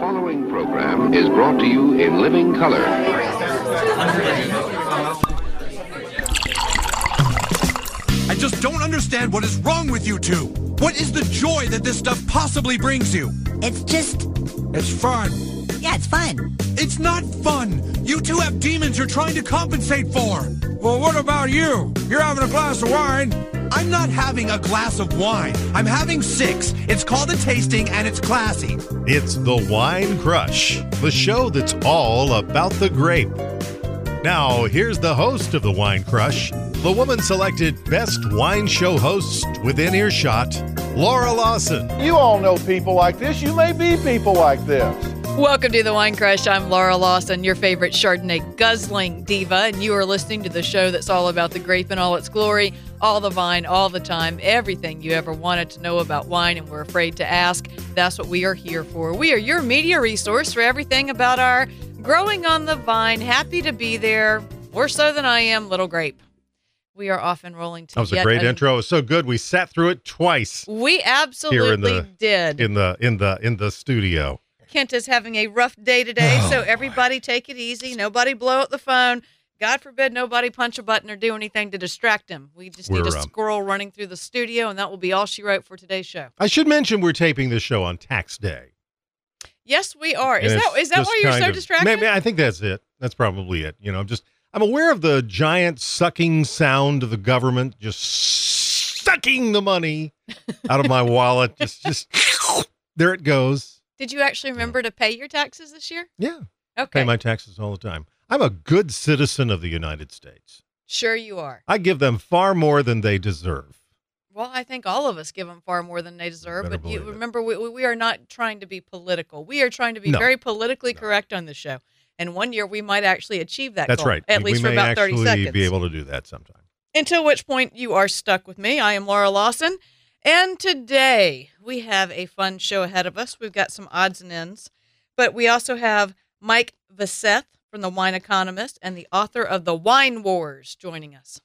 following program is brought to you in living color. I just don't understand what is wrong with you two. What is the joy that this stuff possibly brings you? It's just, It's fun. yeah, it's fun. It's not fun. You two have demons you're trying to compensate for. Well, what about you? You're having a glass of wine. I'm not having a glass of wine. I'm having six. It's called a tasting and it's classy. It's the Wine Crush, the show that's all about the grape. Now, here's the host of the Wine Crush, the woman selected best wine show host within earshot, Laura Lawson. You all know people like this. You may be people like this. Welcome to the Wine Crush. I'm Laura Lawson, your favorite Chardonnay guzzling diva, and you are listening to the show that's all about the grape and all its glory, all the vine, all the time, everything you ever wanted to know about wine and were afraid to ask. That's what we are here for. We are your media resource for everything about our growing on the vine. Happy to be there, more so than I am, little grape. We are off and rolling. To That was a great an- intro. It was so good. We sat through it twice We absolutely in the- did. in the in the in the studio. Kent is having a rough day today, Oh, so everybody take it easy. Nobody blow up the phone. God forbid nobody punch a button or do anything to distract him. We just need a We're, um, squirrel running through the studio, and that will be all she wrote for today's show. I should mention we're taping this show on tax day. Yes, we are. Is And that that why you're so of- distracted? Maybe I think that's it. That's probably it. You know, I'm just I'm aware of the giant sucking sound of the government just sucking the money out of my wallet. Just just there it goes. Did you actually remember to pay your taxes this year? Yeah. Okay, I Pay my taxes all the time. I'm a good citizen of the United States. sure you are. I give them far more than they deserve. Well, I think all of us give them far more than they deserve. But you remember, we, we- are not trying to be political. We are trying to be No. very politically No. correct on the show. And one year we might actually achieve that That's goal, right. at we least for about 30 seconds. We may actually be able to do that sometime. Until which point you are stuck with me. I am Laura Lawson. And today we have a fun show ahead of us. We've got some odds and ends, but we also have Mike Veseth from The Wine Economist and the author of The Wine Wars joining us.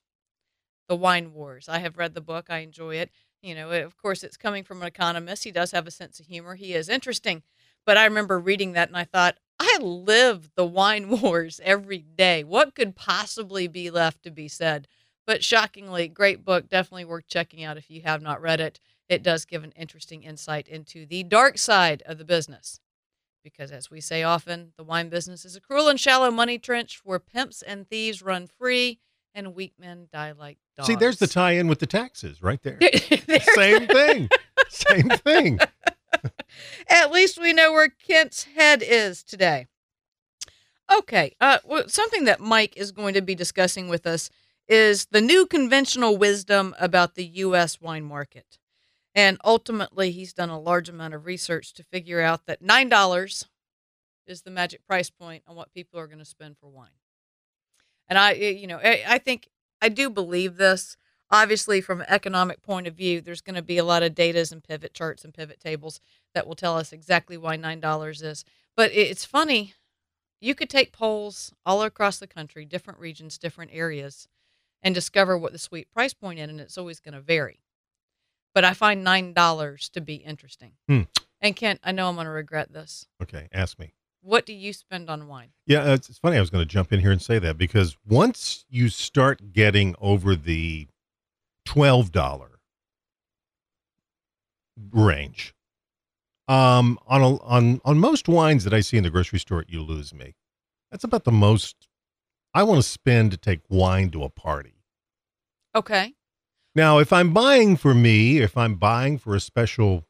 The Wine Wars. I have read the book, I enjoy it. You know, of course, it's coming from an economist. He does have a sense of humor, he is interesting. But I remember reading that and I thought, I live the wine wars every day. What could possibly be left to be said? But shockingly, great book. Definitely worth checking out if you have not read it. It does give an interesting insight into the dark side of the business. Because, as we say often, the wine business is a cruel and shallow money trench where pimps and thieves run free and weak men die like dogs. See, there's the tie-in with the taxes right there. There- Same thing. Same thing. At least we know where Kent's head is today. Okay, uh, well, something that Mike is going to be discussing with us is the new conventional wisdom about the U.S. wine market. And ultimately, he's done a large amount of research to figure out that $9 is the magic price point on what people are going to spend for wine. And I, eh, you know, I think I do believe this. Obviously, from an economic point of view, there's going to be a lot of datas and pivot charts and pivot tables that will tell us exactly why $9 is. But it's funny. You could take polls all across the country, different regions, different areas, and discover what the sweet price point is, and it's always going to vary. But I find $9 to be interesting. Hmm. And Kent, I know I'm going to regret this. Okay, ask me. What do you spend on wine? Yeah, it's, it's funny. I was going to jump in here and say that because once you start getting over the twelve dollar range, um, on a, on on most wines that I see in the grocery store, you lose me. That's about the most I want to spend to take wine to a party. Okay. Now, if I'm buying for me, if I'm buying for a special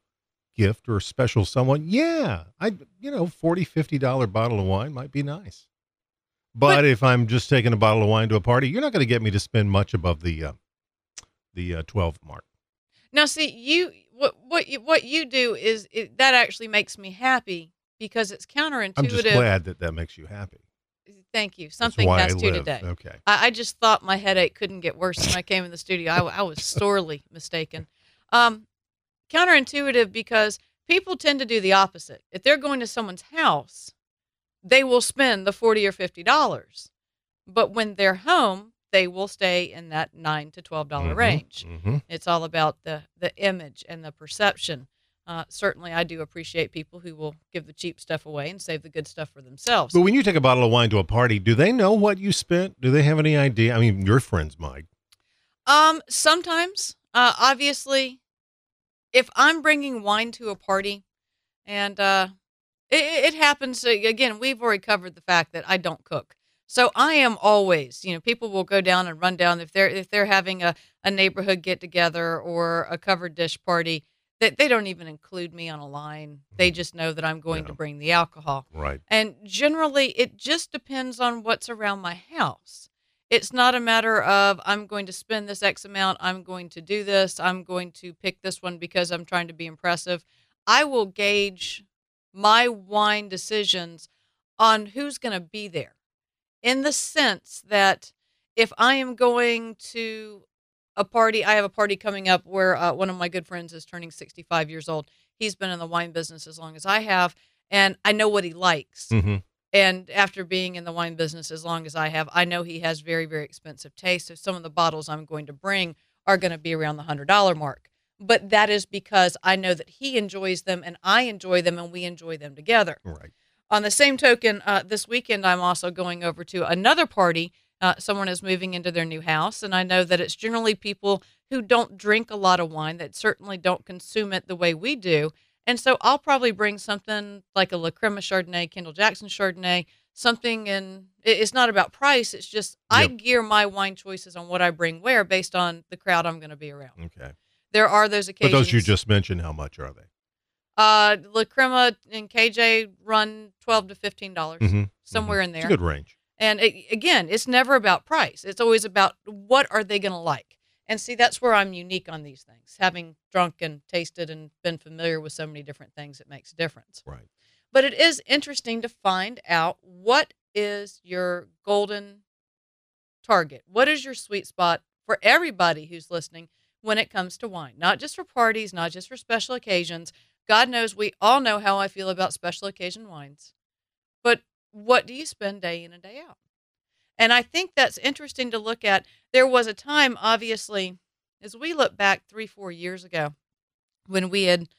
gift or a special someone, yeah, I you know, 40 50 dollar bottle of wine might be nice. But, But- if I'm just taking a bottle of wine to a party, you're not going to get me to spend much above the uh, the uh, 12 mark. Now, see, you what what you, what you do is it, that actually makes me happy because it's counterintuitive. I'm just glad that that makes you happy. Thank you. That's Something I to live. today. Okay. I, I just thought my headache couldn't get worse when I came in the studio. I, I was sorely mistaken. Um, counterintuitive because people tend to do the opposite. If they're going to someone's house, they will spend the forty or fifty dollars, but when they're home, they will stay in that nine to twelve dollars Mhm, range. mhm. It's all about the the image and the perception. Uh, certainly I do appreciate people who will give the cheap stuff away and save the good stuff for themselves. But when you take a bottle of wine to a party, do they know what you spent? Do they have any idea? I mean, your friends might. Um, sometimes, uh, obviously, if I'm bringing wine to a party, and uh, it, it happens again, we've already covered the fact that I don't cook, so I am always, you know, people will go down and run down if they're if they're having a, a neighborhood get together or a covered dish party. That they, don't even include me on a line. They mm-hmm. just know that I'm going Yeah. to bring the alcohol. Right. And generally, it just depends on what's around my house. It's not a matter of I'm going to spend this X amount, I'm going to do this, I'm going to pick this one because I'm trying to be impressive. I will gauge my wine decisions on who's going to be there in the sense that if I am going to a party, I have a party coming up where uh, one of my good friends is turning 65 years old. He's been in the wine business as long as I have, and I know what he likes. hmm And after being in the wine business as long as I have, I know he has very, very expensive taste. So some of the bottles I'm going to bring are going to be around the $100 mark. But that is because I know that he enjoys them and I enjoy them and we enjoy them together. Right. On the same token, uh, this weekend I'm also going over to another party. Uh, someone is moving into their new house, and I know that it's generally people who don't drink a lot of wine, that certainly don't consume it the way we do. And so I'll probably bring something like a La Crema Chardonnay, Kendall Jackson Chardonnay, something in. It's not about price. It's just I gear my wine choices on what I bring where based on the crowd I'm going to be around. Okay. There are those occasions But those you just mentioned, how much are they? uh, La Crema and KJ run twelve to fifteen dollars, Mm-hmm. somewhere in It's there. a good range. And a- again, it's never about price. It's always about what are they going to like. And see, that's where I'm unique on these things. Having drunk and tasted and been familiar with so many different things, it makes a difference. Right. But it is interesting to find out what is your golden target. What is your sweet spot for everybody who's listening when it comes to wine? Not just for parties, not just for special occasions. God knows we all know how I feel about special occasion wines. But what do you spend day in and day out? And I think that's interesting to look at. There was a time, obviously, as we look back three, four years ago, when we had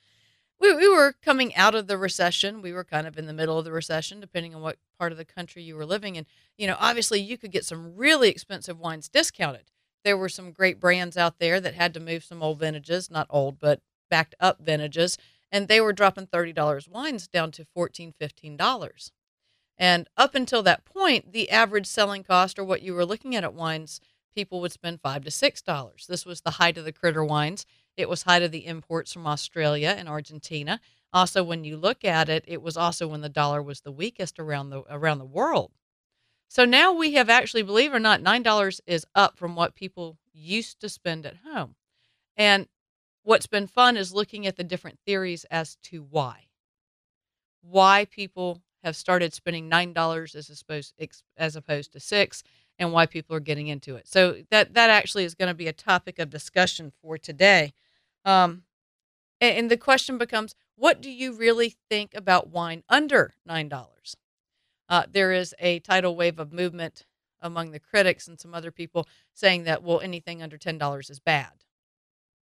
we, we were coming out of the recession. We were kind of in the middle of the recession, depending on what part of the country you were living in. You know, obviously, you could get some really expensive wines discounted. There were some great brands out there that had to move some old vintages, not old, but backed up vintages, and they were dropping $30 wines down to $14, $15. And up until that point, the average selling cost or what you were looking at at wines, people would spend five to six dollars. This was the height of the critter wines. It was height of the imports from Australia and Argentina. Also, when you look at it, it was also when the dollar was the weakest around the around the world. So now we have actually, believe it or not, nine dollars is up from what people used to spend at home. And what's been fun is looking at the different theories as to why. Why people have started spending nine dollars as opposed as opposed to six, and why people are getting into it. So that that actually is going to be a topic of discussion for today. Um, and, and the question becomes, what do you really think about wine under nine dollars? Uh, there is a tidal wave of movement among the critics and some other people saying that well, anything under ten dollars is bad.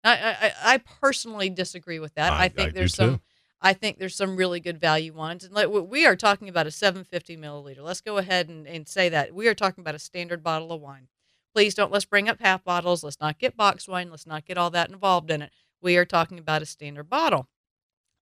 I, I I personally disagree with that. I- I, think I there's too. I think there's some really good value wines. And like, we are talking about a 750 milliliter. Let's go ahead and, and say that. We are talking about a standard bottle of wine. Please don't let's bring up half bottles. Let's not get box wine. Let's not get all that involved in it. We are talking about a standard bottle.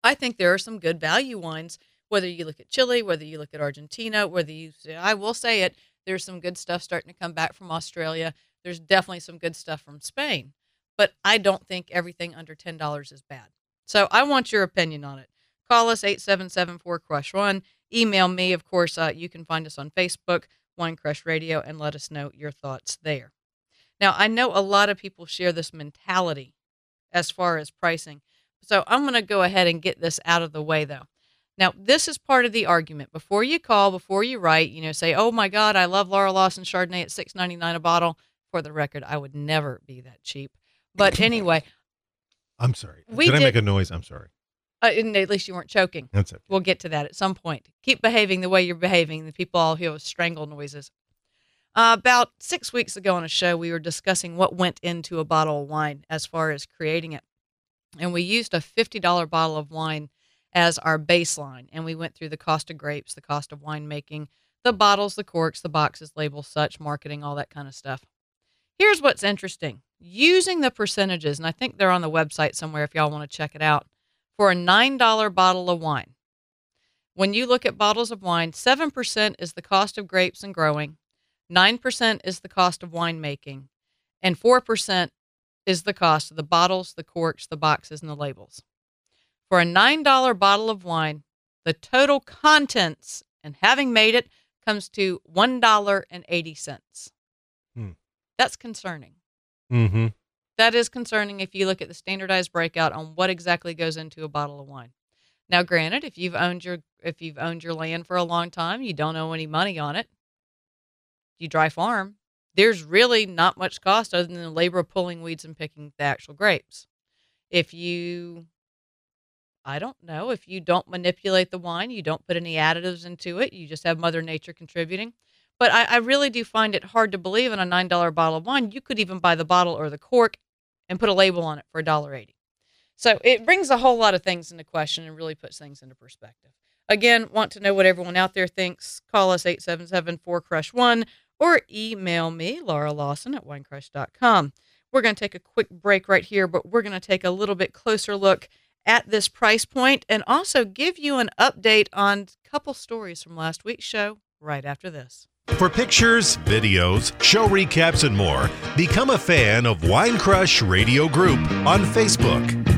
I think there are some good value wines, whether you look at Chile, whether you look at Argentina, whether you, I will say it, there's some good stuff starting to come back from Australia. There's definitely some good stuff from Spain. But I don't think everything under $10 is bad. So I want your opinion on it. Call us 8774 Crush One. Email me, of course. Uh, you can find us on Facebook, Wine Crush Radio, and let us know your thoughts there. Now, I know a lot of people share this mentality as far as pricing. So I'm going to go ahead and get this out of the way, though. Now, this is part of the argument. Before you call, before you write, you know, say, "Oh my God, I love Laura Lawson Chardonnay at six ninety nine a bottle." For the record, I would never be that cheap. But anyway, I'm sorry. We did I make a noise? I'm sorry. uh, and at least you weren't choking. That's it. We'll get to that at some point. Keep behaving the way you're behaving. The people all hear strangle noises. Uh, about six weeks ago on a show, we were discussing what went into a bottle of wine as far as creating it. and we used a $50 bottle of wine as our baseline. And we went through the cost of grapes, the cost of winemaking, the bottles, the corks, the boxes, labels, such, marketing, all that kind of stuff. Here's what's interesting using the percentages, and I think they're on the website somewhere if y'all want to check it out, for a $9 bottle of wine. When you look at bottles of wine, 7% is the cost of grapes and growing, 9% is the cost of winemaking, and 4% is the cost of the bottles, the corks, the boxes, and the labels. For a $9 bottle of wine, the total contents and having made it comes to $1.80. That's concerning. Mm-hmm. That is concerning if you look at the standardized breakout on what exactly goes into a bottle of wine. Now, granted, if you've owned your if you've owned your land for a long time, you don't owe any money on it. You dry farm. There's really not much cost other than the labor of pulling weeds and picking the actual grapes. If you I don't know, if you don't manipulate the wine, you don't put any additives into it, you just have Mother Nature contributing. But I, I really do find it hard to believe in a nine dollar bottle of wine, you could even buy the bottle or the cork and put a label on it for a dollar eighty. So it brings a whole lot of things into question and really puts things into perspective. Again, want to know what everyone out there thinks? Call us 877 4 Crush 1 or email me, Laura Lawson at winecrush.com. We're going to take a quick break right here, but we're going to take a little bit closer look at this price point and also give you an update on a couple stories from last week's show right after this. For pictures, videos, show recaps, and more, become a fan of Wine Crush Radio Group on Facebook.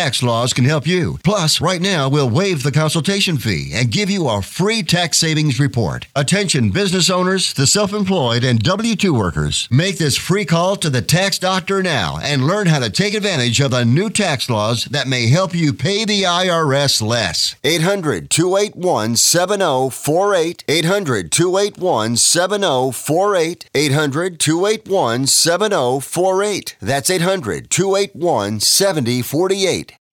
laws can help you. Plus, right now, we'll waive the consultation fee and give you a free tax savings report. Attention business owners, the self employed, and W 2 workers. Make this free call to the tax doctor now and learn how to take advantage of the new tax laws that may help you pay the IRS less. 800 281 7048. 800 281 7048. 800 281 7048. That's 800 281 7048.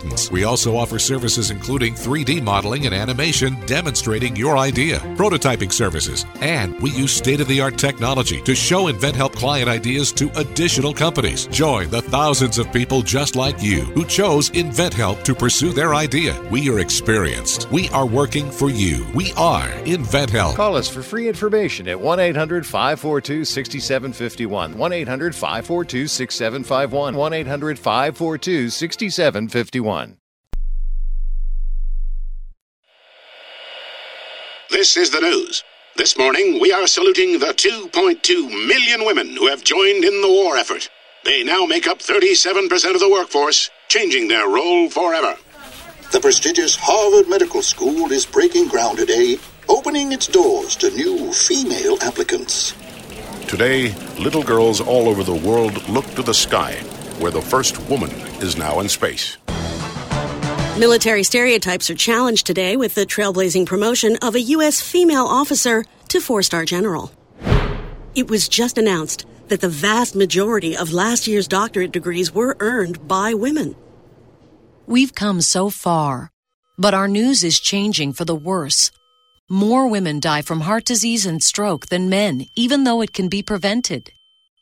patents. We also offer services including 3D modeling and animation demonstrating your idea, prototyping services, and we use state of the art technology to show InventHelp client ideas to additional companies. Join the thousands of people just like you who chose InventHelp to pursue their idea. We are experienced. We are working for you. We are InventHelp. Call us for free information at 1 800 542 6751. 1 800 542 6751. 1 800 542 6751. This is the news. This morning, we are saluting the 2.2 million women who have joined in the war effort. They now make up 37% of the workforce, changing their role forever. The prestigious Harvard Medical School is breaking ground today, opening its doors to new female applicants. Today, little girls all over the world look to the sky, where the first woman is now in space. Military stereotypes are challenged today with the trailblazing promotion of a U.S. female officer to four star general. It was just announced that the vast majority of last year's doctorate degrees were earned by women. We've come so far, but our news is changing for the worse. More women die from heart disease and stroke than men, even though it can be prevented.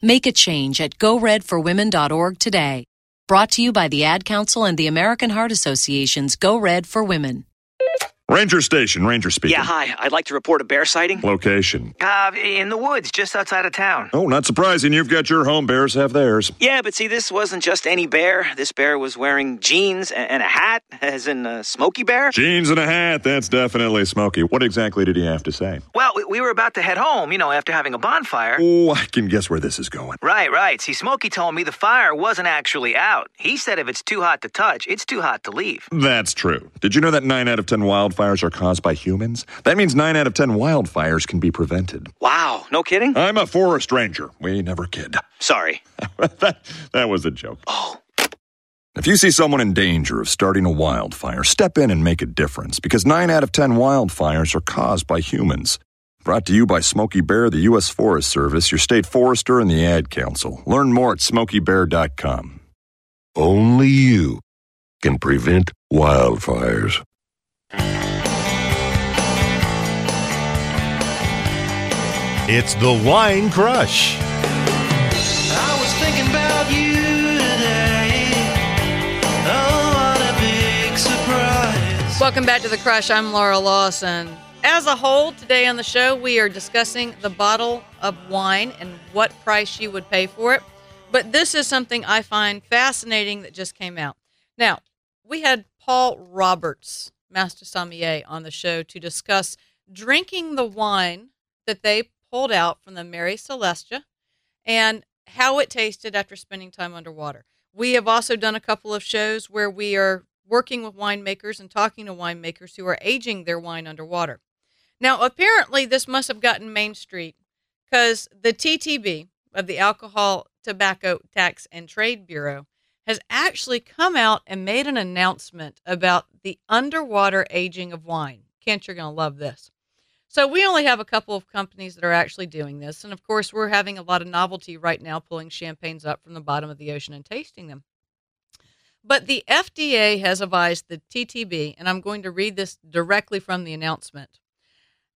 Make a change at goredforwomen.org today. Brought to you by the Ad Council and the American Heart Association's Go Red for Women. Ranger Station, Ranger speaking. Yeah, hi. I'd like to report a bear sighting. Location. Uh, in the woods, just outside of town. Oh, not surprising. You've got your home. Bears have theirs. Yeah, but see, this wasn't just any bear. This bear was wearing jeans and a hat, as in a Smokey Bear. Jeans and a hat. That's definitely Smokey. What exactly did he have to say? Well, we, we were about to head home, you know, after having a bonfire. Oh, I can guess where this is going. Right, right. See, Smokey told me the fire wasn't actually out. He said if it's too hot to touch, it's too hot to leave. That's true. Did you know that 9 out of 10 wildfires are caused by humans? That means 9 out of 10 wildfires can be prevented. Wow, no kidding? I'm a forest ranger. We never kid. Sorry. that, that was a joke. Oh. If you see someone in danger of starting a wildfire, step in and make a difference because 9 out of 10 wildfires are caused by humans. Brought to you by Smokey Bear, the U.S. Forest Service, your state forester, and the Ad Council. Learn more at smokeybear.com. Only you can prevent wildfires. It's the Wine Crush. I was thinking about you today. Oh, what a big surprise. Welcome back to The Crush. I'm Laura Lawson. As a whole, today on the show, we are discussing the bottle of wine and what price you would pay for it. But this is something I find fascinating that just came out. Now, we had Paul Roberts, Master Sommelier, on the show to discuss drinking the wine that they pulled out from the Mary Celestia and how it tasted after spending time underwater. We have also done a couple of shows where we are working with winemakers and talking to winemakers who are aging their wine underwater. Now, apparently, this must have gotten Main Street because the TTB of the Alcohol, Tobacco, Tax, and Trade Bureau has actually come out and made an announcement about the underwater aging of wine. Kent, you're going to love this. So we only have a couple of companies that are actually doing this. And of course, we're having a lot of novelty right now, pulling champagnes up from the bottom of the ocean and tasting them. But the FDA has advised the TTB, and I'm going to read this directly from the announcement,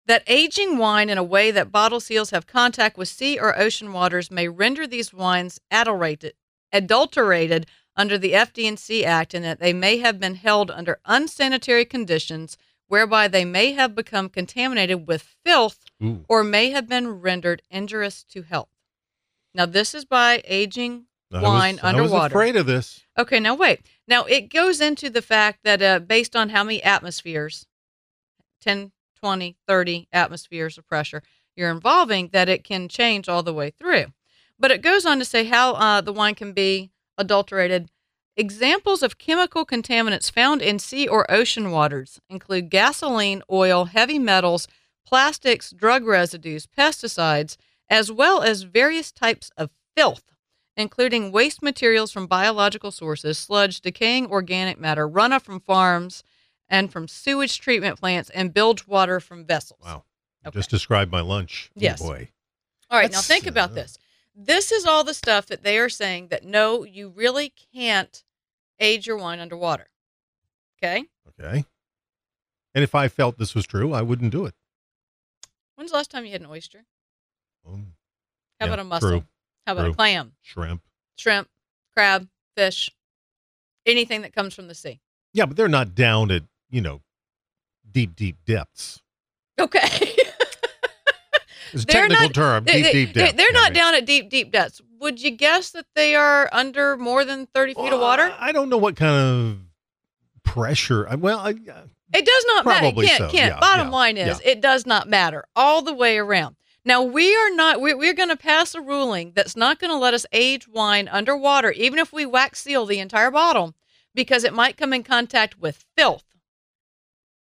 that aging wine in a way that bottle seals have contact with sea or ocean waters may render these wines adulterated, adulterated under the FD&C Act and that they may have been held under unsanitary conditions whereby they may have become contaminated with filth Ooh. or may have been rendered injurious to health. Now, this is by aging I wine was, I was afraid of this. Okay, now wait. Now it goes into the fact that uh, based on how many atmospheres 10, 20, 30 atmospheres of pressure you're involving, that it can change all the way through. But it goes on to say how uh, the wine can be adulterated. Examples of chemical contaminants found in sea or ocean waters include gasoline, oil, heavy metals, plastics, drug residues, pesticides, as well as various types of filth including waste materials from biological sources, sludge, decaying organic matter, runoff from farms and from sewage treatment plants, and bilge water from vessels. Wow. You Just described my lunch. Oh, Yes. boy. All right, now think about uh, this. This is all the stuff that they are saying that no, you really can't age your wine underwater. Okay? Okay. And if I felt this was true, I wouldn't do it. When's the last time you had an oyster? Um, How yeah, about a mussel? true, How about true. a clam? Shrimp. Shrimp, crab, fish, anything that comes from the sea. Yeah, but they're not down at, you know, deep, deep depths. Okay. It's a They're technical not- term, they- deep, deep depths. They're not down at deep, deep depths. Would you guess that they are under more than 30 feet of water? I don't know what kind of pressure. I- Well, I, uh, It does not Probably matter. so, Can't, can't. yeah, Bottom yeah, line is, it does not matter all the way around. Now, we are not, we're, we're going to pass a ruling that's not going to let us age wine underwater, even if we wax seal the entire bottle, because it might come in contact with filth.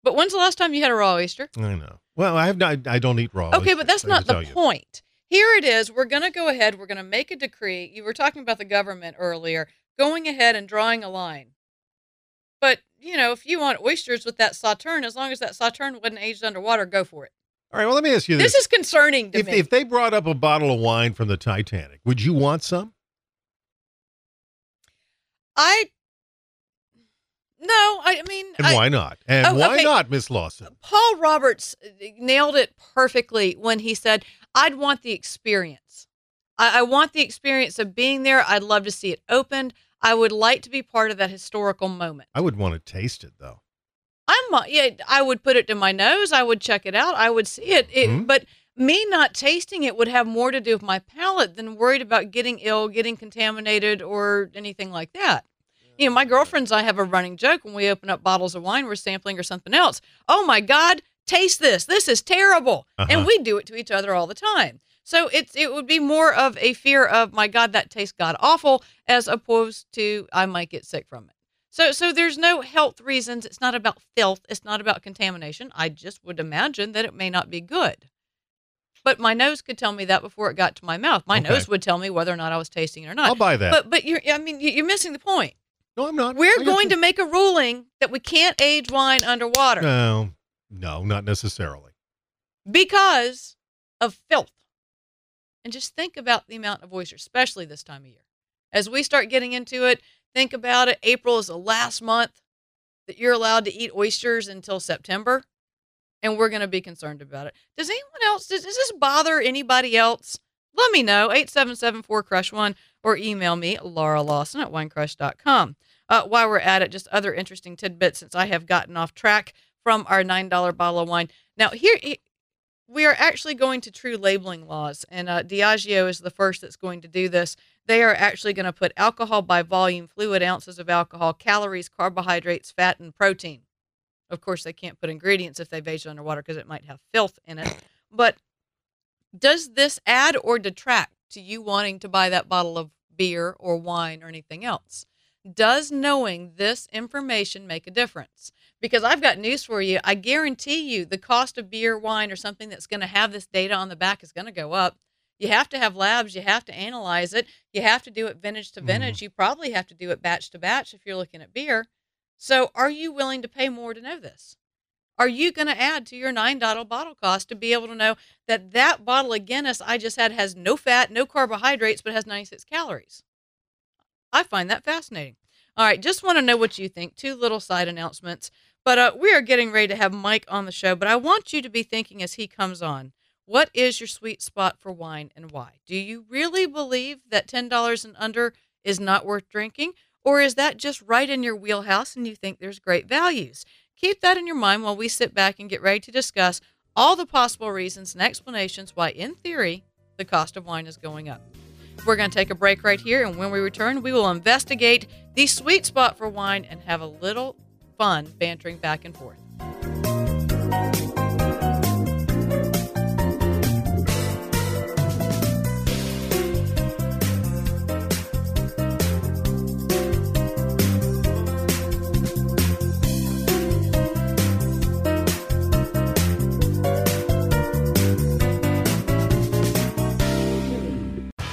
But when's the last time you had a raw oyster? I know. Well, I have not, I don't eat raw. Okay, but that's not the point. Here it is. We're going to go ahead. We're going to make a decree. You were talking about the government earlier, going ahead and drawing a line. But, you know, if you want oysters with that sauterne, as long as that sauterne wasn't aged underwater, go for it. All right, well, let me ask you this. This is concerning to if, me. if they brought up a bottle of wine from the Titanic, would you want some? I no, I mean, And I- why not? And Oh, why okay. not, Miss Lawson? Paul Roberts uh, nailed it perfectly when he said, "I'd want the experience. I, I want the experience of being there. I'd love to see it opened. I would like to be part of that historical moment. I would want to taste it, though. I'm uh, yeah. I would put it to my nose. I would check it out. I would see it. it Mm-hmm. But me not tasting it would have more to do with my palate than worried about getting ill, getting contaminated, or anything like that. You know, my girlfriends, and I have a running joke when we open up bottles of wine, we're sampling or something else. Oh my God, taste this. This is terrible. And Uh-huh. we do it to each other all the time. So it's it would be more of a fear of my God, that tastes god awful, as opposed to I might get sick from it. So so there's no health reasons. It's not about filth. It's not about contamination. I just would imagine that it may not be good. But my nose could tell me that before it got to my mouth. My Okay. nose would tell me whether or not I was tasting it or not. I'll buy that. But but you're I mean you're missing the point. No, I'm not. We're going you. to make a ruling that we can't age wine underwater No, no, not necessarily. because of filth. And just think about the amount of oysters, especially this time of year. As we start getting into it, think about it. April is the last month that you're allowed to eat oysters until September. And we're going to be concerned about it. Does anyone else, does, does this bother anybody else? Let me know, 8774 Crush One, or email me, Laura Lawson at winecrush.com. Uh, while we're at it, just other interesting tidbits since I have gotten off track from our $9 bottle of wine. Now, here, we are actually going to true labeling laws, and uh, Diageo is the first that's going to do this. They are actually going to put alcohol by volume, fluid ounces of alcohol, calories, carbohydrates, fat, and protein. Of course, they can't put ingredients if they've aged underwater because it might have filth in it. But does this add or detract to you wanting to buy that bottle of beer or wine or anything else? Does knowing this information make a difference? Because I've got news for you. I guarantee you the cost of beer, wine, or something that's going to have this data on the back is going to go up. You have to have labs. You have to analyze it. You have to do it vintage to mm-hmm. vintage. You probably have to do it batch to batch if you're looking at beer. So, are you willing to pay more to know this? Are you going to add to your $9 bottle cost to be able to know that that bottle of Guinness I just had has no fat, no carbohydrates, but has 96 calories? I find that fascinating. All right, just want to know what you think. Two little side announcements. But uh, we are getting ready to have Mike on the show, but I want you to be thinking as he comes on what is your sweet spot for wine and why? Do you really believe that $10 and under is not worth drinking? Or is that just right in your wheelhouse and you think there's great values? Keep that in your mind while we sit back and get ready to discuss all the possible reasons and explanations why, in theory, the cost of wine is going up. We're going to take a break right here, and when we return, we will investigate the sweet spot for wine and have a little fun bantering back and forth.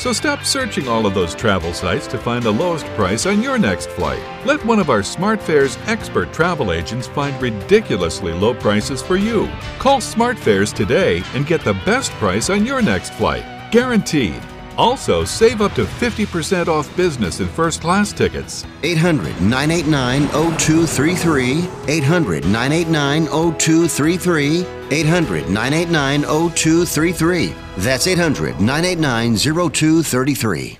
So stop searching all of those travel sites to find the lowest price on your next flight. Let one of our SmartFares expert travel agents find ridiculously low prices for you. Call SmartFares today and get the best price on your next flight. Guaranteed. Also, save up to 50% off business and first class tickets. 800 989 0233. 800 989 0233. 800 989 0233. That's 800 989 0233.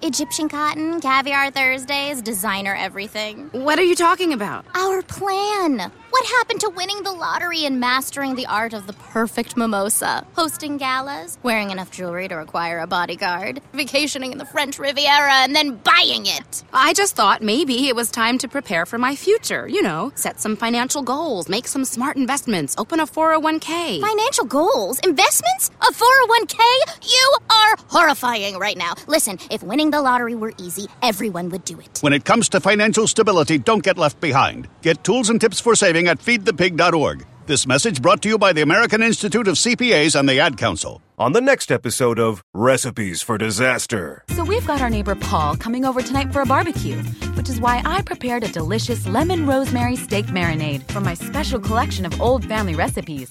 Egyptian cotton, caviar Thursdays, designer everything. What are you talking about? Our plan. What happened to winning the lottery and mastering the art of the perfect mimosa? Hosting galas, wearing enough jewelry to require a bodyguard, vacationing in the French Riviera, and then buying it. I just thought maybe it was time to prepare for my future. You know, set some financial goals, make some smart investments, open a 401k. Financial goals? Investments? A 401k? You are horrifying right now. Listen, if winning the lottery were easy, everyone would do it. When it comes to financial stability, don't get left behind. Get tools and tips for saving at feedthepig.org. This message brought to you by the American Institute of CPAs and the Ad Council. On the next episode of Recipes for Disaster. So we've got our neighbor Paul coming over tonight for a barbecue, which is why I prepared a delicious lemon rosemary steak marinade from my special collection of old family recipes.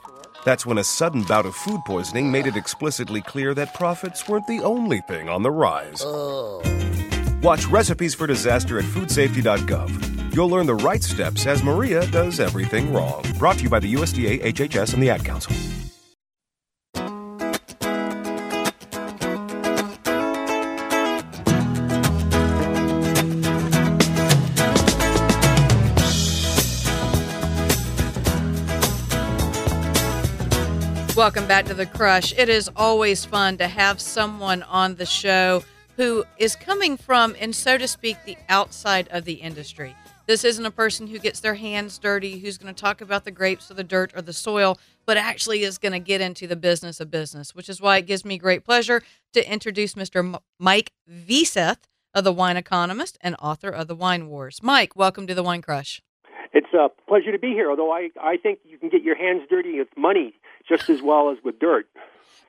That's when a sudden bout of food poisoning made it explicitly clear that profits weren't the only thing on the rise. Oh. Watch Recipes for Disaster at foodsafety.gov. You'll learn the right steps as Maria does everything wrong. Brought to you by the USDA, HHS, and the Ad Council. Welcome back to The Crush. It is always fun to have someone on the show who is coming from, and so to speak, the outside of the industry. This isn't a person who gets their hands dirty, who's going to talk about the grapes or the dirt or the soil, but actually is going to get into the business of business, which is why it gives me great pleasure to introduce Mr. M- Mike Veseth of The Wine Economist and author of The Wine Wars. Mike, welcome to The Wine Crush. It's a pleasure to be here, although I, I think you can get your hands dirty with money just as well as with dirt.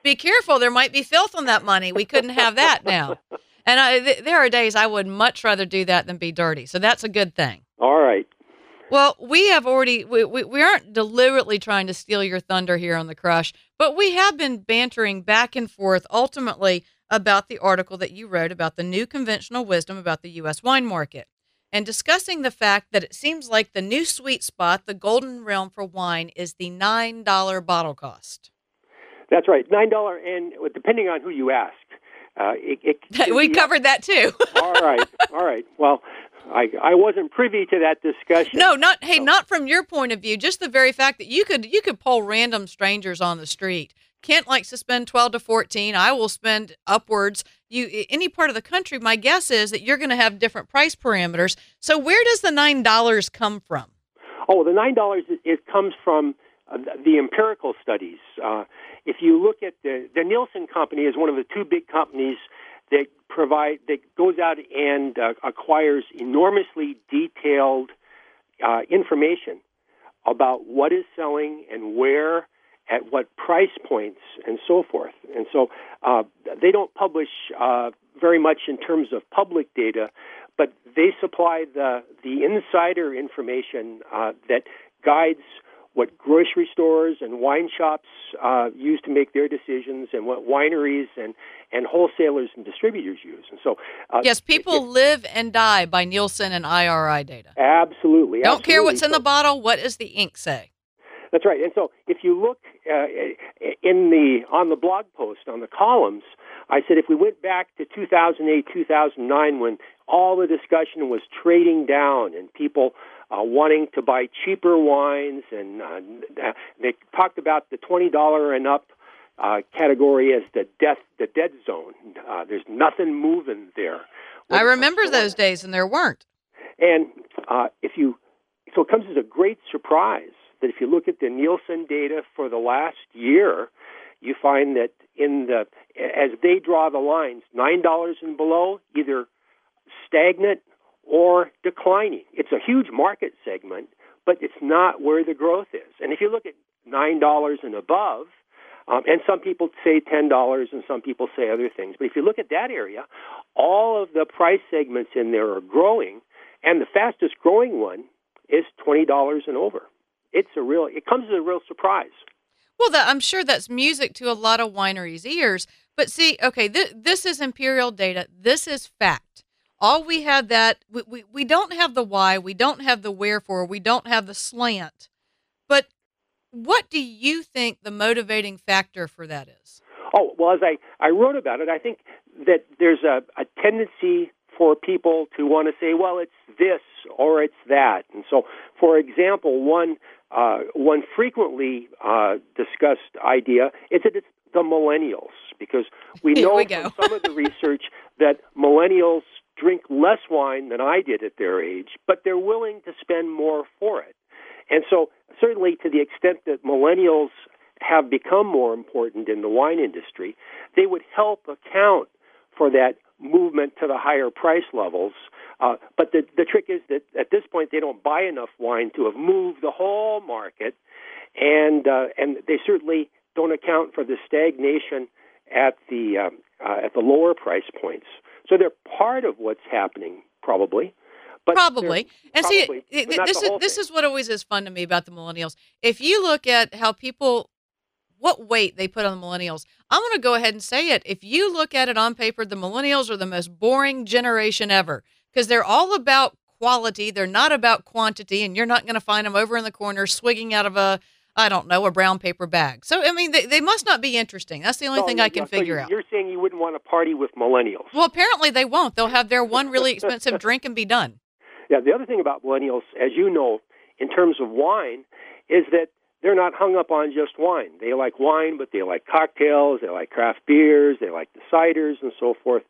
Be careful, there might be filth on that money. We couldn't have that now. And I, th- there are days I would much rather do that than be dirty. So that's a good thing. All right. Well, we have already, we, we, we aren't deliberately trying to steal your thunder here on the crush, but we have been bantering back and forth ultimately about the article that you wrote about the new conventional wisdom about the U.S. wine market and discussing the fact that it seems like the new sweet spot, the golden realm for wine, is the $9 bottle cost. That's right, nine dollar, and depending on who you ask, uh, it, it we covered that too. all right, all right. Well, I I wasn't privy to that discussion. No, not hey, not from your point of view. Just the very fact that you could you could poll random strangers on the street. Kent likes to spend twelve to fourteen. I will spend upwards. You any part of the country. My guess is that you're going to have different price parameters. So where does the nine dollars come from? Oh, the nine dollars it, comes from uh, the empirical studies. Uh, if you look at the the Nielsen company is one of the two big companies that provide that goes out and uh, acquires enormously detailed uh, information about what is selling and where at what price points and so forth. And so uh, they don't publish uh, very much in terms of public data, but they supply the the insider information uh, that guides what grocery stores and wine shops uh, use to make their decisions, and what wineries and and wholesalers and distributors use. And so, uh, yes, people live and die by Nielsen and IRI data. Absolutely. Don't absolutely. care what's in the bottle. What does the ink say? That's right. And so if you look uh, in the on the blog post on the columns, I said if we went back to 2008, 2009 when all the discussion was trading down and people uh, wanting to buy cheaper wines and uh, they talked about the $20 and up uh, category as the death the dead zone. Uh, there's nothing moving there. I remember those days and there weren't. And uh, if you so it comes as a great surprise that if you look at the Nielsen data for the last year, you find that in the as they draw the lines, nine dollars and below, either stagnant or declining. It's a huge market segment, but it's not where the growth is. And if you look at nine dollars and above, um, and some people say ten dollars, and some people say other things. But if you look at that area, all of the price segments in there are growing, and the fastest growing one is twenty dollars and over. It's a real. It comes as a real surprise. Well, that, I'm sure that's music to a lot of wineries' ears. But see, okay, th- this is imperial data. This is fact. All we have that we, we, we don't have the why, we don't have the wherefore, we don't have the slant. But what do you think the motivating factor for that is? Oh, well, as I, I wrote about it, I think that there's a, a tendency for people to want to say, well, it's this or it's that. And so, for example, one uh, one frequently uh, discussed idea is that it's the millennials because we know we from some of the research that millennials drink less wine than I did at their age, but they're willing to spend more for it. And so, certainly, to the extent that millennials have become more important in the wine industry, they would help account for that movement to the higher price levels. Uh, but the the trick is that at this they don't buy enough wine to have moved the whole market, and uh, and they certainly don't account for the stagnation at the um, uh, at the lower price points. So they're part of what's happening, probably. But probably. And see, probably, it- but this is whole this thing. is what always is fun to me about the millennials. If you look at how people what weight they put on the millennials, I'm going to go ahead and say it. If you look at it on paper, the millennials are the most boring generation ever because they're all about quality. They're not about quantity, and you're not going to find them over in the corner swigging out of a I don't know a brown paper bag. So I mean, they, they must not be interesting. That's the only thing I can so figure you- out. You're saying you wouldn't want to party with millennials. Well, apparently they won't. They'll have their one really expensive drink and be done. Yeah, the other thing about millennials, as you know, in terms of wine, is that they're not hung up on just wine. They like wine, but they like cocktails, they like craft beers, they like the ciders and so forth.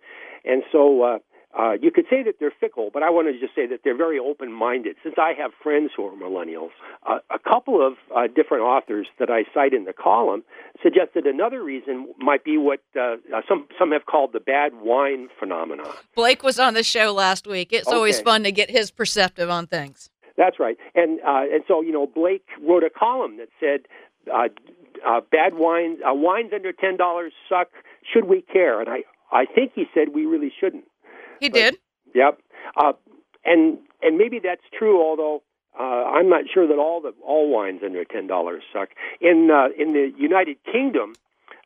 And so uh, uh, you could say that they're fickle, but I want to just say that they're very open minded. Since I have friends who are millennials, uh, a couple of uh, different authors that I cite in the column suggested another reason might be what uh, uh, some, some have called the bad wine phenomenon. Blake was on the show last week. It's always fun to get his perspective on things. That's right, and uh, and so you know Blake wrote a column that said, uh, uh, "Bad wines, uh, wines under ten dollars suck. Should we care?" And I I think he said we really shouldn't. He did. Yep, uh, and and maybe that's true. Although uh, I'm not sure that all the all wines under ten dollars suck. In uh, in the United Kingdom,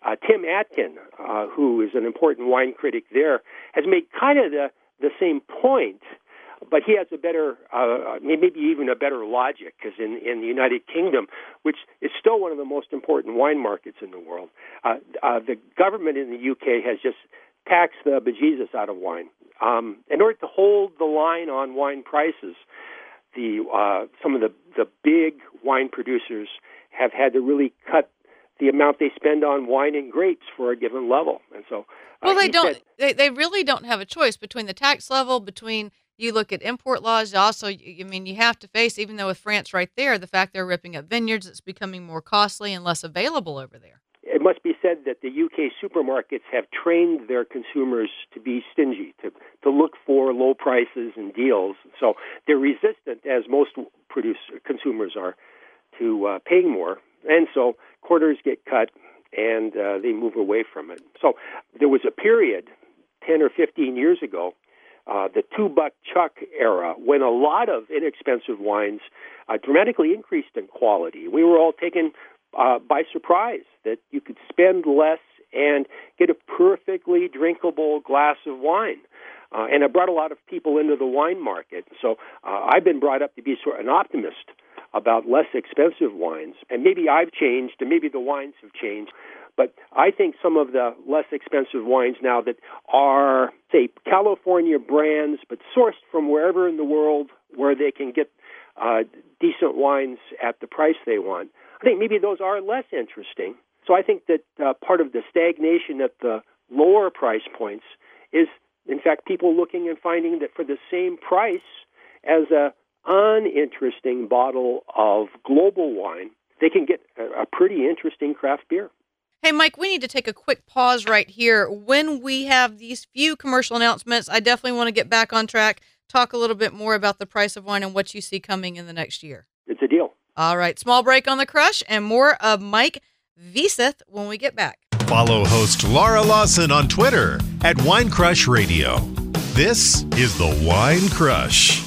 uh, Tim Atkin, uh, who is an important wine critic there, has made kind of the the same point, but he has a better, uh, maybe even a better logic, because in in the United Kingdom, which is still one of the most important wine markets in the world, uh, uh, the government in the UK has just taxed the bejesus out of wine. Um, in order to hold the line on wine prices, the uh, some of the the big wine producers have had to really cut the amount they spend on wine and grapes for a given level, and so. uh, Well, they don't. said- They, they really don't have a choice between the tax level, between you look at import laws. Also, you- I mean, you have to face, even though with France right there, the fact they're ripping up vineyards, it's becoming more costly and less available over there. It must be said that the UK supermarkets have trained their consumers to be stingy, to, to look for low prices and deals. So they're resistant, as most produce, consumers are, to uh, paying more. And so quarters get cut and uh, they move away from it. So there was a period, 10 or 15 years ago, uh, the two buck chuck era, when a lot of inexpensive wines uh, dramatically increased in quality. We were all taken uh, by surprise that you could spend less and get a perfectly drinkable glass of wine. Uh, and it brought a lot of people into the wine market. So uh, I've been brought up to be sort of an optimist about less expensive wines. And maybe I've changed, and maybe the wines have changed. But I think some of the less expensive wines now that are, say, California brands, but sourced from wherever in the world where they can get uh, decent wines at the price they want, I think maybe those are less interesting. So I think that uh, part of the stagnation at the lower price points is, in fact, people looking and finding that for the same price as a uninteresting bottle of global wine, they can get a, a pretty interesting craft beer. Hey, Mike, we need to take a quick pause right here. When we have these few commercial announcements, I definitely want to get back on track, talk a little bit more about the price of wine and what you see coming in the next year. It's a deal. All right, small break on the crush and more of Mike Veseth when we get back. Follow host Laura Lawson on Twitter at Wine Crush Radio. This is the Wine Crush.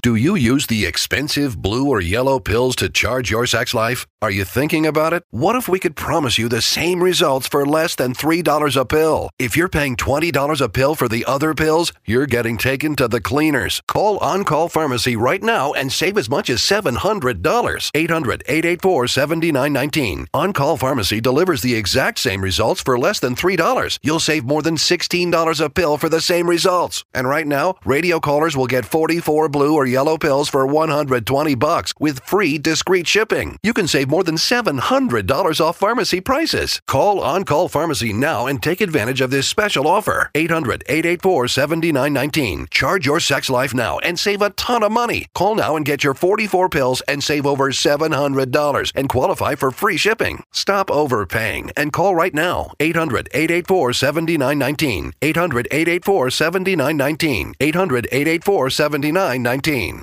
Do you use the expensive blue or yellow pills to charge your sex life? Are you thinking about it? What if we could promise you the same results for less than $3 a pill? If you're paying $20 a pill for the other pills, you're getting taken to the cleaners. Call On Call Pharmacy right now and save as much as $700. 800 884 7919. On Call Pharmacy delivers the exact same results for less than $3. You'll save more than $16 a pill for the same results. And right now, radio callers will get 44 blue or yellow pills for 120 bucks with free discreet shipping. You can save more than $700 off pharmacy prices. Call On Call Pharmacy now and take advantage of this special offer. 800 884 7919. Charge your sex life now and save a ton of money. Call now and get your 44 pills and save over $700 and qualify for free shipping. Stop overpaying and call right now. 800 884 7919. 800 884 7919. 800 884 7919.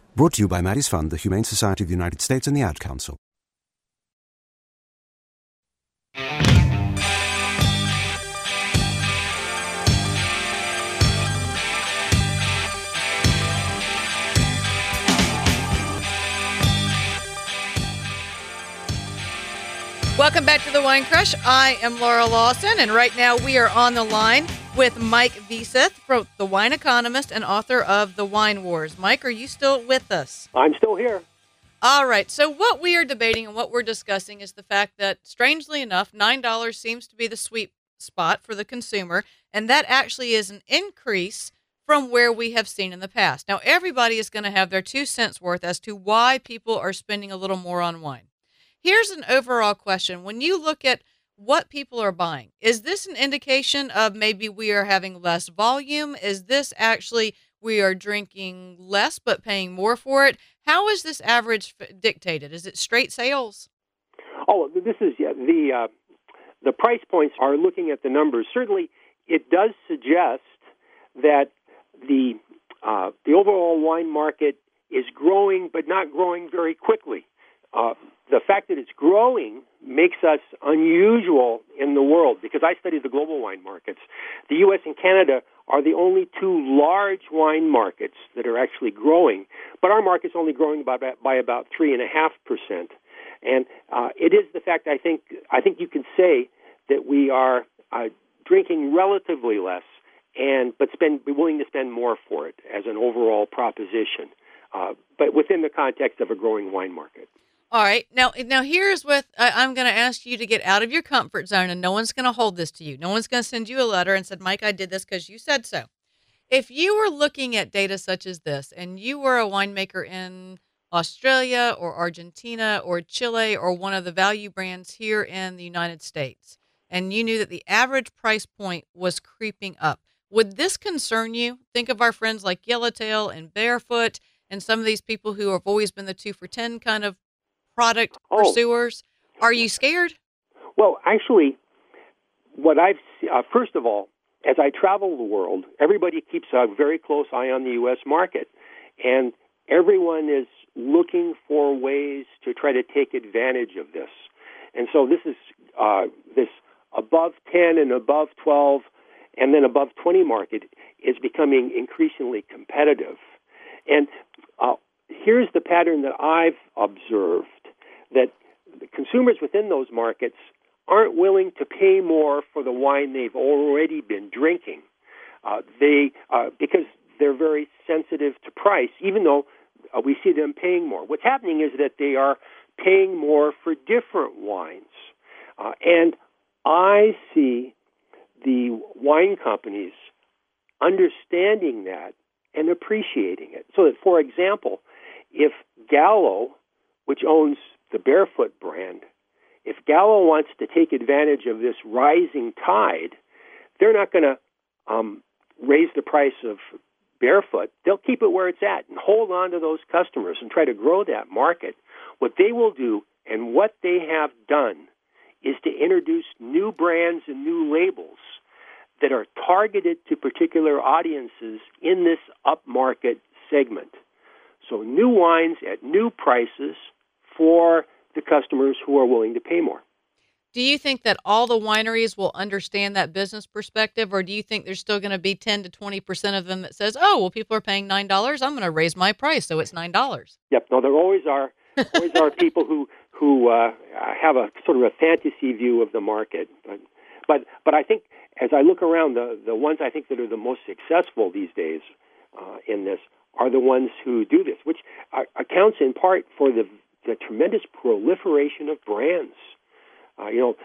Brought to you by Maddie's Fund, the Humane Society of the United States, and the Ad Council. Welcome back to the Wine Crush. I am Laura Lawson, and right now we are on the line with Mike Veseth, the wine economist and author of The Wine Wars. Mike, are you still with us? I'm still here. All right. So, what we are debating and what we're discussing is the fact that, strangely enough, $9 seems to be the sweet spot for the consumer, and that actually is an increase from where we have seen in the past. Now, everybody is going to have their two cents worth as to why people are spending a little more on wine. Here's an overall question. When you look at what people are buying, is this an indication of maybe we are having less volume? Is this actually we are drinking less but paying more for it? How is this average dictated? Is it straight sales? Oh, this is yeah, the uh, the price points are looking at the numbers. Certainly, it does suggest that the uh, the overall wine market is growing, but not growing very quickly. Uh, the fact that it's growing makes us unusual in the world because I study the global wine markets. The U.S. and Canada are the only two large wine markets that are actually growing, but our market's only growing by, by about three and a half percent. And uh, it is the fact I think I think you can say that we are uh, drinking relatively less, and but spend be willing to spend more for it as an overall proposition, uh, but within the context of a growing wine market. All right. Now, eh, now here's what I, I'm going to ask you to get out of your comfort zone, and no one's going to hold this to you. No one's going to send you a letter and said, "Mike, I did this because you said so." If you were looking at data such as this, and you were a winemaker in Australia or Argentina or Chile or one of the value brands here in the United States, and you knew that the average price point was creeping up, would this concern you? Think of our friends like Yellowtail and Barefoot and some of these people who have always been the two for 10 kind of product Oh. pursuers. Are you scared? Well, actually, what I've uh, first of all, as I travel the world, everybody keeps a very close eye on the U.S. market, and everyone is looking for ways to try to take advantage of this. And so this is uh, this above 10 and above 12 and then above 20 market is becoming increasingly competitive. And uh, here's the pattern that I've observed that the consumers within those markets aren't willing to pay more for the wine they've already been drinking. Uh, they uh, because they're very sensitive to price, even though uh, we see them paying more. What's happening is that they are paying more for different wines, uh, and I see the wine companies understanding that and appreciating it. So that, for example, if Gallo, which owns the Barefoot brand, if Gallo wants to take advantage of this rising tide, they're not going to um, raise the price of Barefoot. They'll keep it where it's at and hold on to those customers and try to grow that market. What they will do and what they have done is to introduce new brands and new labels that are targeted to particular audiences in this upmarket segment. So new wines at new prices for the customers who are willing to pay more. Do you think that all the wineries will understand that business perspective, or do you think there's still going to be 10 to 20 percent of them that says, "Oh, well, people are paying nine dollars. I'm going to raise my price, so it's nine dollars." Yep. No, there always are always are people who who uh, have a sort of a fantasy view of the market, but but but I think as I look around, the the ones I think that are the most successful these days uh, in this are the ones who do this, which uh, accounts in part for the the tremendous proliferation of brands. Uh, you know,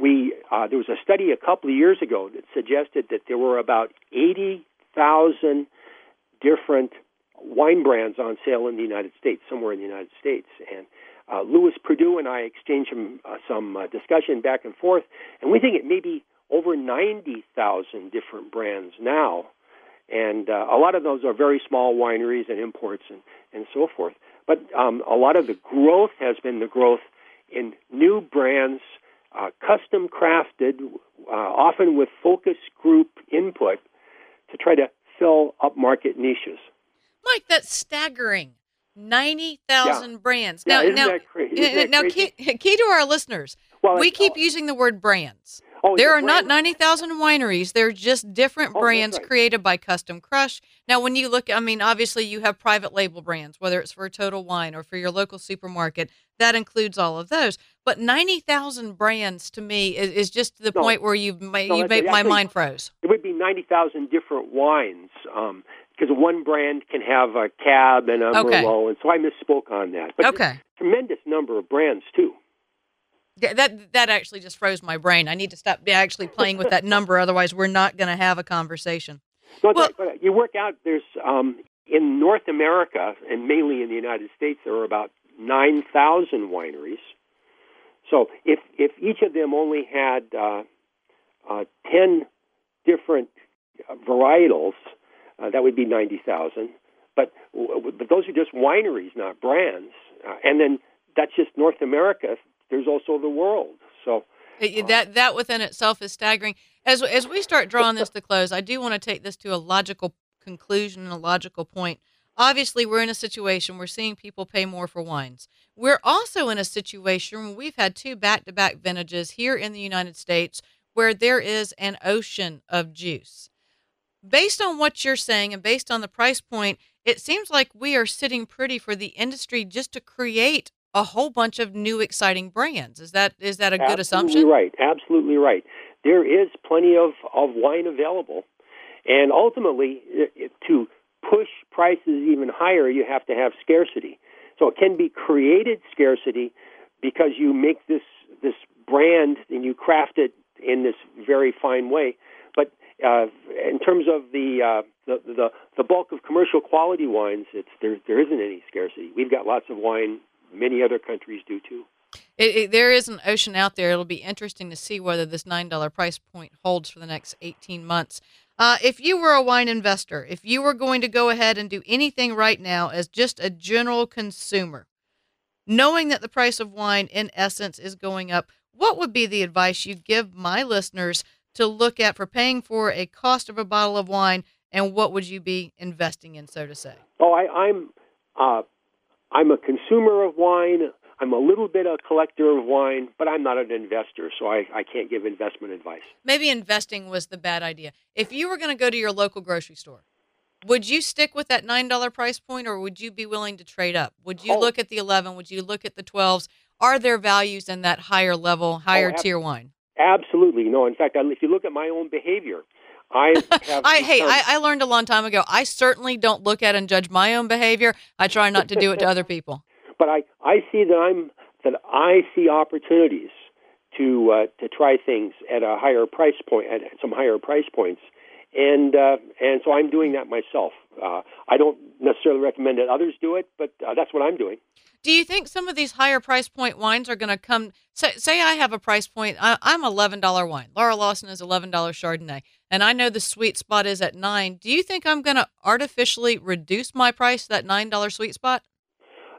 we uh, there was a study a couple of years ago that suggested that there were about eighty thousand different wine brands on sale in the United States, somewhere in the United States, and uh, Lewis Perdue and I exchanged some uh, some uh, discussion back and forth, and we think it may be over ninety thousand different brands now, and uh, a lot of those are very small wineries and imports and and so forth. But um, a lot of the growth has been the growth in new brands, uh, custom crafted, uh, often with focus group input to try to fill upmarket niches. Mike, that's staggering. Ninety thousand Yeah. brands. Yeah, now, now, isn't that now? Key, key to our listeners. Well, we it's- keep using the word brands. Oh, there the are not ninety thousand wineries. They're just different Oh, brands right. created by Custom Crush. Now, when you look, I mean, obviously you have private label brands, whether it's for Total Wine or for your local supermarket. That includes all of those. But ninety thousand brands to me is, is just to the No. point where you've made, No, you that's made right. my mind froze. It would be ninety thousand different wines um, because one brand can have a cab and a Okay. merlot, and so I misspoke on that. But Okay. tremendous number of brands too. Th- That that actually just froze my brain. I need to stop actually playing with that number, otherwise we're not going to have a conversation. No, but you work out. There's um, in North America and mainly in the United States, there are about nine thousand wineries. So if if each of them only had uh, uh, ten different uh, varietals, uh, that would be ninety thousand. but but those are just wineries, not brands. Uh, and then that's just North America. There's also the world. So It- uh, that that within itself is staggering. As as we start drawing this to close, I do want to take this to a logical conclusion and a logical point. Obviously, we're in a situation where we're seeing people pay more for wines. We're also in a situation where we've had two back-to-back vintages here in the United States where there is an ocean of juice. Based on what you're saying and based on the price point, it seems like we are sitting pretty for the industry just to create a whole bunch of new exciting brands. Is that is that a good Absolutely assumption? Right, absolutely right. There is plenty of, of wine available, and ultimately, to push prices even higher, you have to have scarcity. So it can be created scarcity because you make this this brand and you craft it in this very fine way. But uh, in terms of the, uh, the the the bulk of commercial quality wines, it's there there isn't any scarcity. We've got lots of wine. Many other countries do too. It, it, there is an ocean out there. It'll be interesting to see whether this nine dollar price point holds for the next eighteen months. Uh, if you were a wine investor, if you were going to go ahead and do anything right now as just a general consumer, knowing that the price of wine in essence is going up, what would be the advice you give my listeners to look at for paying for a cost of a bottle of wine, and what would you be investing in, so to say? Oh, I, I'm uh, I'm a consumer of wine. I'm a little bit a collector of wine, but I'm not an investor, so I, I can't give investment advice. maybe investing was the bad idea. If you were going to go to your local grocery store, would you stick with that nine dollar price point, or would you be willing to trade up? Would you Oh. look at the eleven? Would you look at the twelves? Are there values in that higher level, higher oh, ab- tier wine? Absolutely no. In fact, if you look at my own behavior, I have. I hey, I, I learned a long time ago. I certainly don't look at and judge my own behavior. I try not to do it to other people. but I, I see that I'm that I see opportunities to uh, to try things at a higher price point at some higher price points, and uh, and so I'm doing that myself. Uh, I don't necessarily recommend that others do it, but uh, that's what I'm doing. Do you think some of these higher price point wines are going to come? Say, say I have a price point. I, I'm eleven dollar wine. Laura Lawson is eleven dollar Chardonnay, and I know the sweet spot is at nine. Do you think I'm going to artificially reduce my price to that nine dollar sweet spot?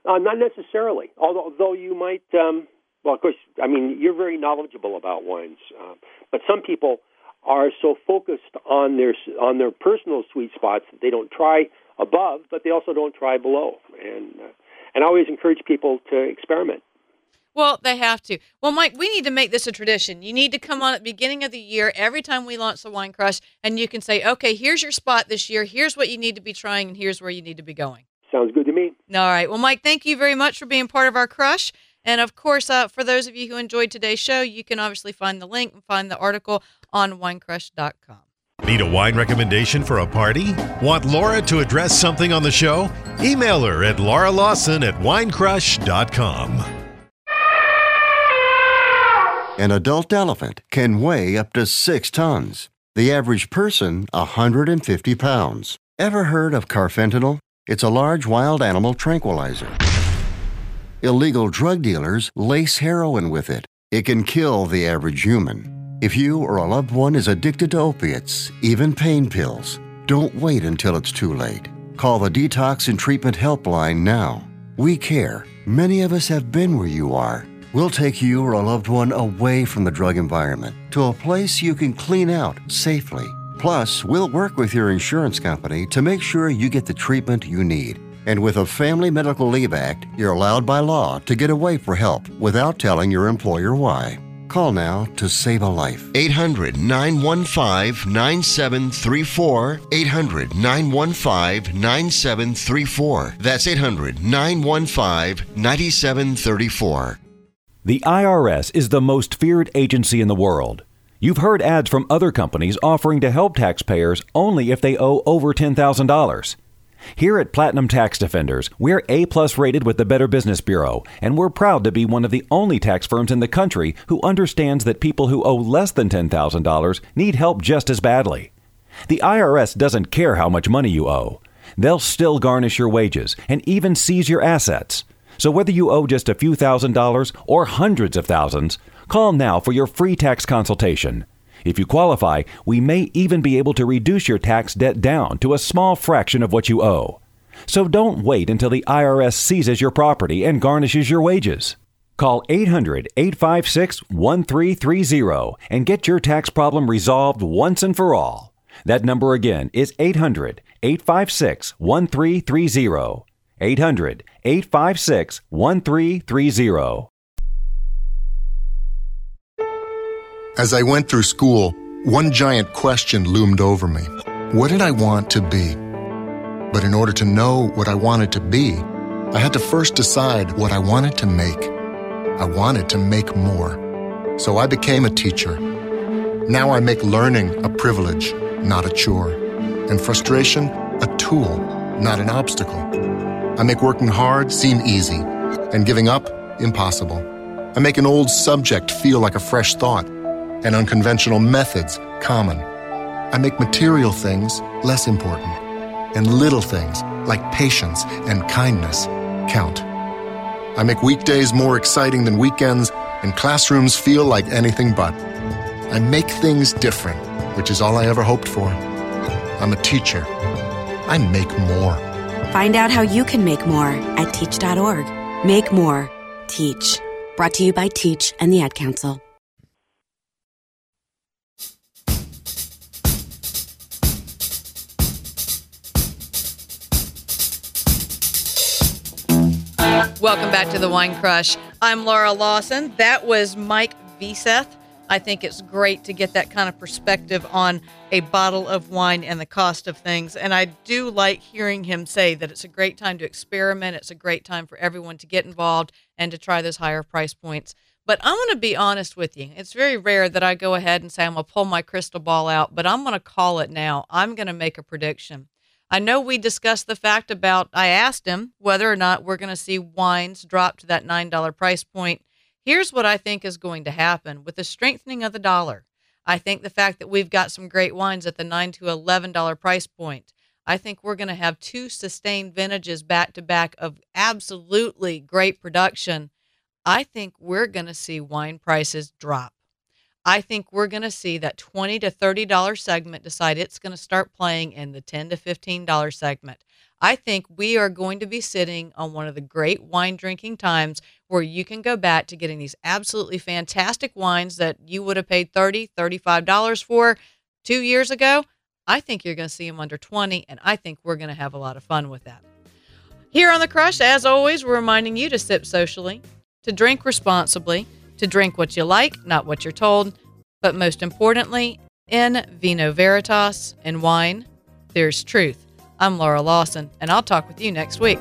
Uh, not necessarily, although though you might. Um, well, of course, I mean you're very knowledgeable about wines, uh, but some people are so focused on their on their personal sweet spots that they don't try above, but they also don't try below. And uh, and I always encourage people to experiment. Well, they have to. Well, Mike, we need to make this a tradition. You need to come on at the beginning of the year every time we launch the Wine Crush, and you can say, okay, here's your spot this year. Here's what you need to be trying, and here's where you need to be going. Sounds good to me. All right. Well, Mike, thank you very much for being part of our crush. And of course, uh, for those of you who enjoyed today's show, you can obviously find the link and find the article on winecrush.com. Need a wine recommendation for a party? Want Laura to address something on the show? Email her at Laura Lawson at winecrush.com. An adult elephant can weigh up to six tons. The average person, 150 pounds. Ever heard of carfentanil? It's a large wild animal tranquilizer. Illegal drug dealers lace heroin with it. It can kill the average human. If you or a loved one is addicted to opiates, even pain pills, don't wait until it's too late. Call the Detox and Treatment Helpline now. We care. Many of us have been where you are. We'll take you or a loved one away from the drug environment to a place you can clean out safely. Plus, we'll work with your insurance company to make sure you get the treatment you need. And with a Family Medical Leave Act, you're allowed by law to get away for help without telling your employer why. Call now to save a life. 800 915 9734. 800 915 9734. That's 800 915 9734. The IRS is the most feared agency in the world. You've heard ads from other companies offering to help taxpayers only if they owe over $10,000. Here at Platinum Tax Defenders, we're A plus rated with the Better Business Bureau, and we're proud to be one of the only tax firms in the country who understands that people who owe less than $10,000 need help just as badly. The IRS doesn't care how much money you owe. They'll still garnish your wages and even seize your assets. So whether you owe just a few thousand dollars or hundreds of thousands, call now for your free tax consultation. If you qualify, we may even be able to reduce your tax debt down to a small fraction of what you owe. So don't wait until the IRS seizes your property and garnishes your wages. Call 800 856 1330 and get your tax problem resolved once and for all. That number again is 800 856 1330. 800 856 1330. As I went through school, one giant question loomed over me What did I want to be? But in order to know what I wanted to be, I had to first decide what I wanted to make. I wanted to make more. So I became a teacher. Now I make learning a privilege, not a chore, and frustration a tool, not an obstacle. I make working hard seem easy, and giving up impossible. I make an old subject feel like a fresh thought, and unconventional methods common. I make material things less important, and little things like patience and kindness count. I make weekdays more exciting than weekends, and classrooms feel like anything but. I make things different, which is all I ever hoped for. I'm a teacher. I make more. Find out how you can make more at teach.org. Make more. Teach. Brought to you by Teach and the Ad Council. Welcome back to the Wine Crush. I'm Laura Lawson. That was Mike Veseth. I think it's great to get that kind of perspective on a bottle of wine and the cost of things. And I do like hearing him say that it's a great time to experiment. It's a great time for everyone to get involved and to try those higher price points. But I'm going to be honest with you. It's very rare that I go ahead and say I'm going to pull my crystal ball out, but I'm going to call it now. I'm going to make a prediction. I know we discussed the fact about, I asked him whether or not we're going to see wines drop to that $9 price point. Here's what I think is going to happen with the strengthening of the dollar. I think the fact that we've got some great wines at the 9 to $11 price point. I think we're going to have two sustained vintages back to back of absolutely great production. I think we're going to see wine prices drop. I think we're going to see that 20 to $30 segment decide it's going to start playing in the 10 to $15 segment. I think we are going to be sitting on one of the great wine drinking times where you can go back to getting these absolutely fantastic wines that you would have paid $30, $35 for 2 years ago. I think you're going to see them under 20 and I think we're going to have a lot of fun with that. Here on the Crush, as always, we're reminding you to sip socially, to drink responsibly, to drink what you like, not what you're told, but most importantly, in vino veritas, in wine, there's truth. I'm Laura Lawson, and I'll talk with you next week.